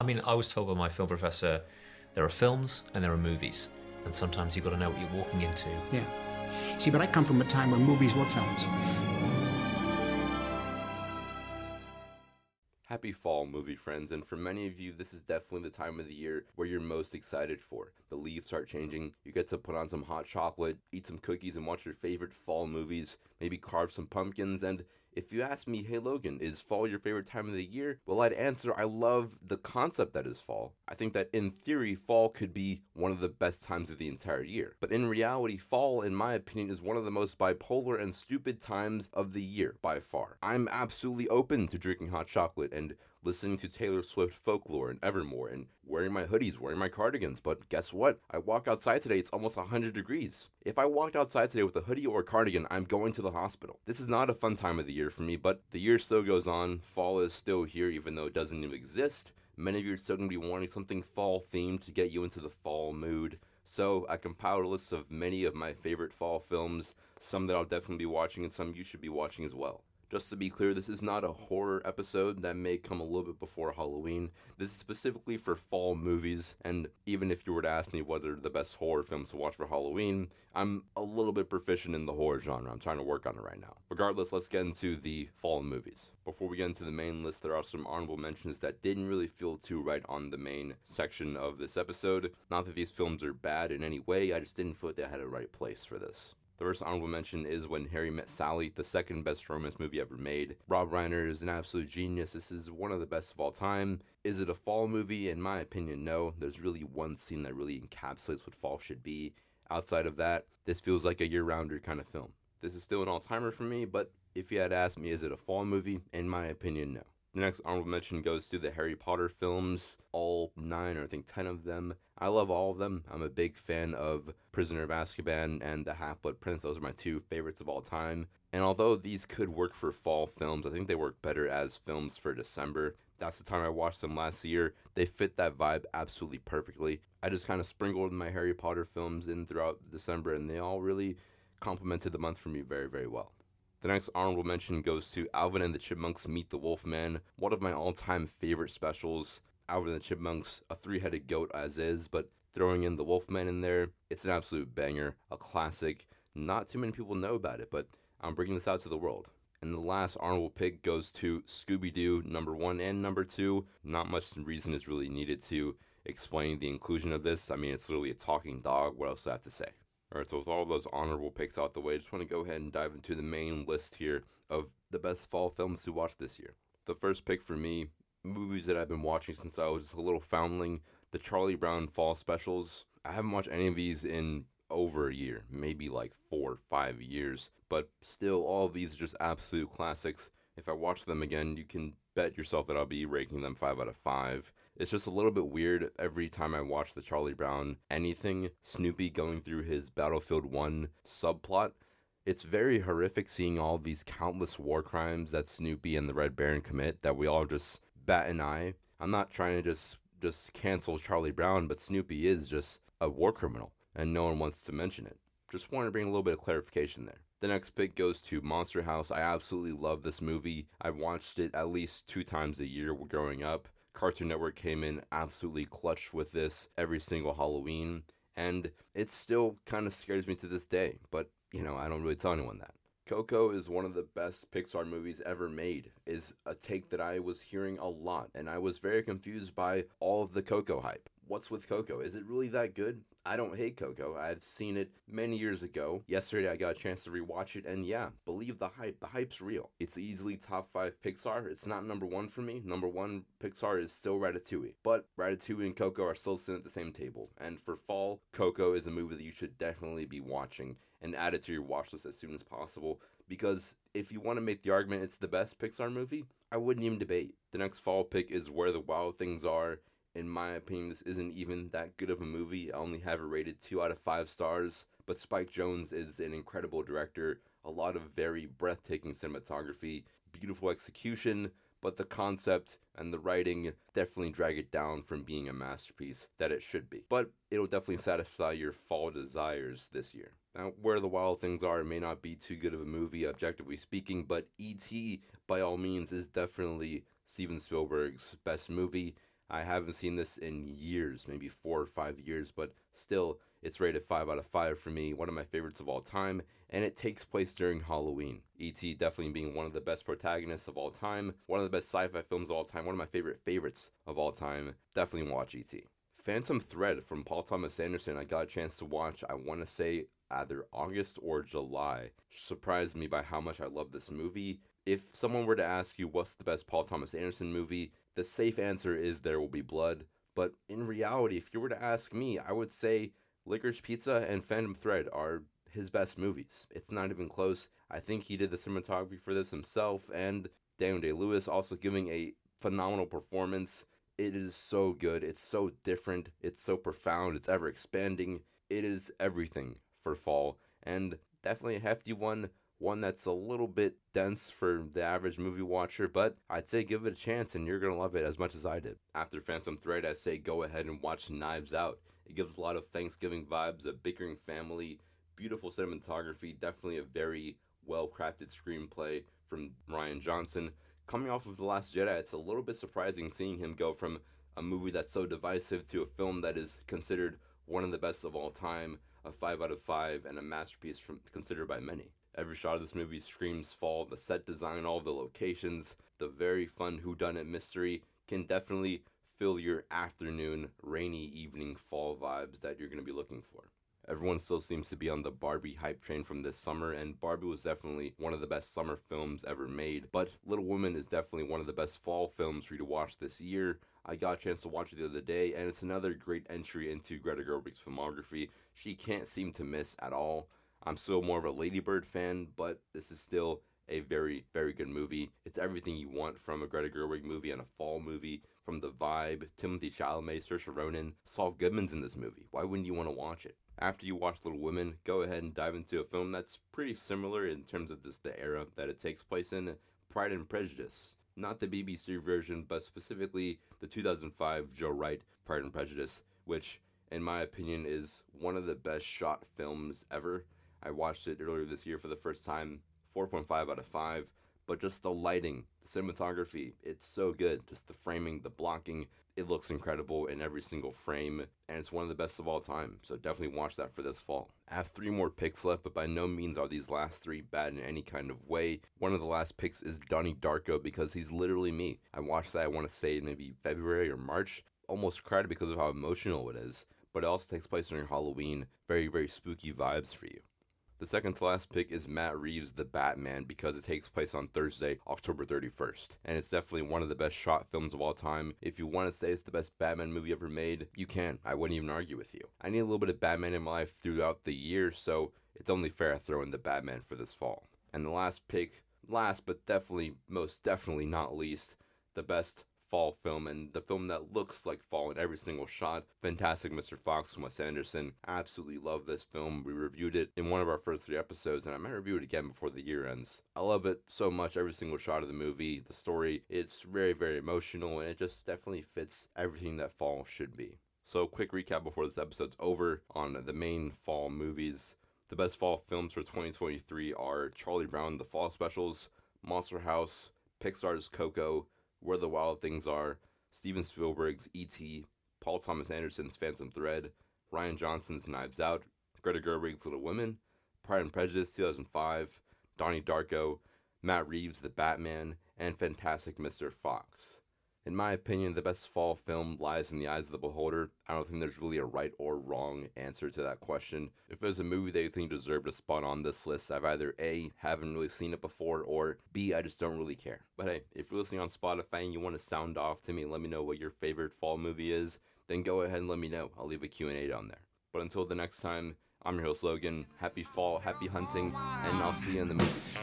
I mean, I was told by my film professor there are films and there are movies, and sometimes you've got to know what you're walking into. Yeah. See, but I come from a time when movies were films. Happy fall, movie friends, and for many of you, this is definitely the time of the year where you're most excited for. The leaves start changing, you get to put on some hot chocolate, eat some cookies, and watch your favorite fall movies, maybe carve some pumpkins, and if you ask me, hey Logan, is fall your favorite time of the year? Well, I'd answer I love the concept that is fall. I think that in theory, fall could be one of the best times of the entire year. But in reality, fall, in my opinion, is one of the most bipolar and stupid times of the year by far. I'm absolutely open to drinking hot chocolate and listening to Taylor Swift folklore and Evermore and wearing my hoodies, wearing my cardigans. But guess what? I walk outside today, it's almost 100 degrees. If I walked outside today with a hoodie or a cardigan, I'm going to the hospital. This is not a fun time of the year for me, but the year still goes on. Fall is still here, even though it doesn't even exist. Many of you are still going to be wanting something fall themed to get you into the fall mood. So I compiled a list of many of my favorite fall films, some that I'll definitely be watching and some you should be watching as well. Just to be clear, this is not a horror episode that may come a little bit before Halloween. This is specifically for fall movies, and even if you were to ask me what are the best horror films to watch for Halloween, I'm a little bit proficient in the horror genre. I'm trying to work on it right now. Regardless, let's get into the fall movies. Before we get into the main list, there are some honorable mentions that didn't really feel too right on the main section of this episode. Not that these films are bad in any way, I just didn't feel like they had a right place for this. The first honorable mention is When Harry Met Sally, the second best romance movie ever made. Rob Reiner is an absolute genius. This is one of the best of all time. Is it a fall movie? In my opinion, no. There's really one scene that really encapsulates what fall should be. Outside of that, this feels like a year rounder kind of film. This is still an all timer for me, but if you had asked me, is it a fall movie? In my opinion, no. The next honorable mention goes to the Harry Potter films, all nine or I think ten of them. I love all of them. I'm a big fan of Prisoner of Azkaban and The Half Blood Prince. Those are my two favorites of all time. And although these could work for fall films, I think they work better as films for December. That's the time I watched them last year. They fit that vibe absolutely perfectly. I just kind of sprinkled my Harry Potter films in throughout December, and they all really complemented the month for me very, very well. The next honorable mention goes to Alvin and the Chipmunks Meet the Wolfman, one of my all time favorite specials. Alvin and the Chipmunks, a three headed goat as is, but throwing in the Wolfman in there, it's an absolute banger, a classic. Not too many people know about it, but I'm bringing this out to the world. And the last honorable pick goes to Scooby Doo number one and number two. Not much reason is really needed to explain the inclusion of this. I mean, it's literally a talking dog. What else do I have to say? Alright, so with all those honorable picks out the way, I just want to go ahead and dive into the main list here of the best fall films to watch this year. The first pick for me, movies that I've been watching since I was just a little foundling, the Charlie Brown fall specials. I haven't watched any of these in over a year, maybe like four or five years, but still, all of these are just absolute classics. If I watch them again, you can bet yourself that I'll be ranking them five out of five. It's just a little bit weird every time I watch the Charlie Brown anything, Snoopy going through his Battlefield 1 subplot. It's very horrific seeing all these countless war crimes that Snoopy and the Red Baron commit that we all just bat an eye. I'm not trying to just just cancel Charlie Brown, but Snoopy is just a war criminal and no one wants to mention it. Just want to bring a little bit of clarification there. The next pick goes to Monster House. I absolutely love this movie. I watched it at least two times a year growing up. Cartoon Network came in absolutely clutch with this every single Halloween, and it still kind of scares me to this day, but you know, I don't really tell anyone that. Coco is one of the best Pixar movies ever made, is a take that I was hearing a lot, and I was very confused by all of the Coco hype. What's with Coco? Is it really that good? I don't hate Coco. I've seen it many years ago. Yesterday I got a chance to rewatch it, and yeah, believe the hype. The hype's real. It's easily top five Pixar. It's not number one for me. Number one Pixar is still Ratatouille. But Ratatouille and Coco are still sitting at the same table. And for fall, Coco is a movie that you should definitely be watching and add it to your watch list as soon as possible. Because if you want to make the argument it's the best Pixar movie, I wouldn't even debate. The next fall pick is Where the Wild Things Are in my opinion, this isn't even that good of a movie. I only have it rated 2 out of 5 stars, but Spike Jonze is an incredible director. A lot of very breathtaking cinematography, beautiful execution, but the concept and the writing definitely drag it down from being a masterpiece that it should be. But it'll definitely satisfy your fall desires this year. Now, Where the Wild Things Are may not be too good of a movie, objectively speaking, but E.T., by all means, is definitely Steven Spielberg's best movie. I haven't seen this in years, maybe four or five years, but still, it's rated 5 out of 5 for me, one of my favorites of all time, and it takes place during Halloween. E.T. definitely being one of the best protagonists of all time, one of the best sci fi films of all time, one of my favorite favorites of all time. Definitely watch E.T. Phantom Thread from Paul Thomas Anderson, I got a chance to watch, I want to say either August or July. Surprised me by how much I love this movie. If someone were to ask you what's the best Paul Thomas Anderson movie, the safe answer is There Will Be Blood. But in reality, if you were to ask me, I would say Licorice Pizza and Phantom Thread are his best movies. It's not even close. I think he did the cinematography for this himself, and Daniel Day Lewis also giving a phenomenal performance. It is so good. It's so different. It's so profound. It's ever expanding. It is everything for fall, and definitely a hefty one. One that's a little bit dense for the average movie watcher, but I'd say give it a chance and you're gonna love it as much as I did. After Phantom Thread, I say go ahead and watch Knives Out. It gives a lot of Thanksgiving vibes, a bickering family, beautiful cinematography, definitely a very well crafted screenplay from Rian Johnson. Coming off of The Last Jedi, it's a little bit surprising seeing him go from a movie that's so divisive to a film that is considered one of the best of all time, a 5 out of 5, and a masterpiece from, considered by many. Every shot of this movie screams fall. The set design, all the locations, the very fun whodunit mystery can definitely fill your afternoon, rainy evening fall vibes that you're going to be looking for. Everyone still seems to be on the Barbie hype train from this summer, and Barbie was definitely one of the best summer films ever made. But Little Women is definitely one of the best fall films for you to watch this year. I got a chance to watch it the other day, and it's another great entry into Greta Gerwig's filmography. She can't seem to miss at all. I'm still more of a Ladybird fan, but this is still a very, very good movie. It's everything you want from a Greta Gerwig movie and a fall movie. From the vibe, Timothée Chalamet, Saoirse Ronan, Saul Goodman's in this movie. Why wouldn't you want to watch it? After you watch Little Women, go ahead and dive into a film that's pretty similar in terms of just the era that it takes place in, Pride and Prejudice. Not the BBC version, but specifically the 2005 Joe Wright Pride and Prejudice, which, in my opinion, is one of the best shot films ever. I watched it earlier this year for the first time, 4.5 out of 5. But just the lighting, the cinematography, it's so good. Just the framing, the blocking, it looks incredible in every single frame, and it's one of the best of all time. So definitely watch that for this fall. I have three more picks left, but by no means are these last three bad in any kind of way. One of the last picks is Donnie Darko because he's literally me. I watched that, I want to say maybe February or March. Almost cried because of how emotional it is, but it also takes place during Halloween. Very, very spooky vibes for you. The second to last pick is Matt Reeves' The Batman because it takes place on Thursday, October 31st. And it's definitely one of the best shot films of all time. If you want to say it's the best Batman movie ever made, you can. I wouldn't even argue with you. I need a little bit of Batman in my life throughout the year, so it's only fair to throw in the Batman for this fall. And the last pick, last but definitely, most definitely not least, the best fall film and the film that looks like fall in every single shot. Fantastic Mr. Fox from Wes Anderson. Absolutely love this film. We reviewed it in one of our first three episodes and I might review it again before the year ends. I love it so much, every single shot of the movie, the story. It's very, very emotional and it just definitely fits everything that fall should be. So, quick recap before this episode's over on the main fall movies. The best fall films for 2023 are Charlie Brown The Fall Specials, Monster House, Pixar's Coco, where the Wild Things Are, Steven Spielberg's E.T., Paul Thomas Anderson's Phantom Thread, Rian Johnson's Knives Out, Greta Gerwig's Little Women, Pride and Prejudice 2005, Donnie Darko, Matt Reeves' The Batman, and Fantastic Mr. Fox. In my opinion, the best fall film lies in the eyes of the beholder. I don't think there's really a right or wrong answer to that question. If there's a movie that you think deserved a spot on this list, I've either A, haven't really seen it before, or B, I just don't really care. But hey, if you're listening on Spotify and you want to sound off to me and let me know what your favorite fall movie is, then go ahead and let me know. I'll leave a Q&A down there. But until the next time, I'm your host Logan. Happy fall, happy hunting, and I'll see you in the movies.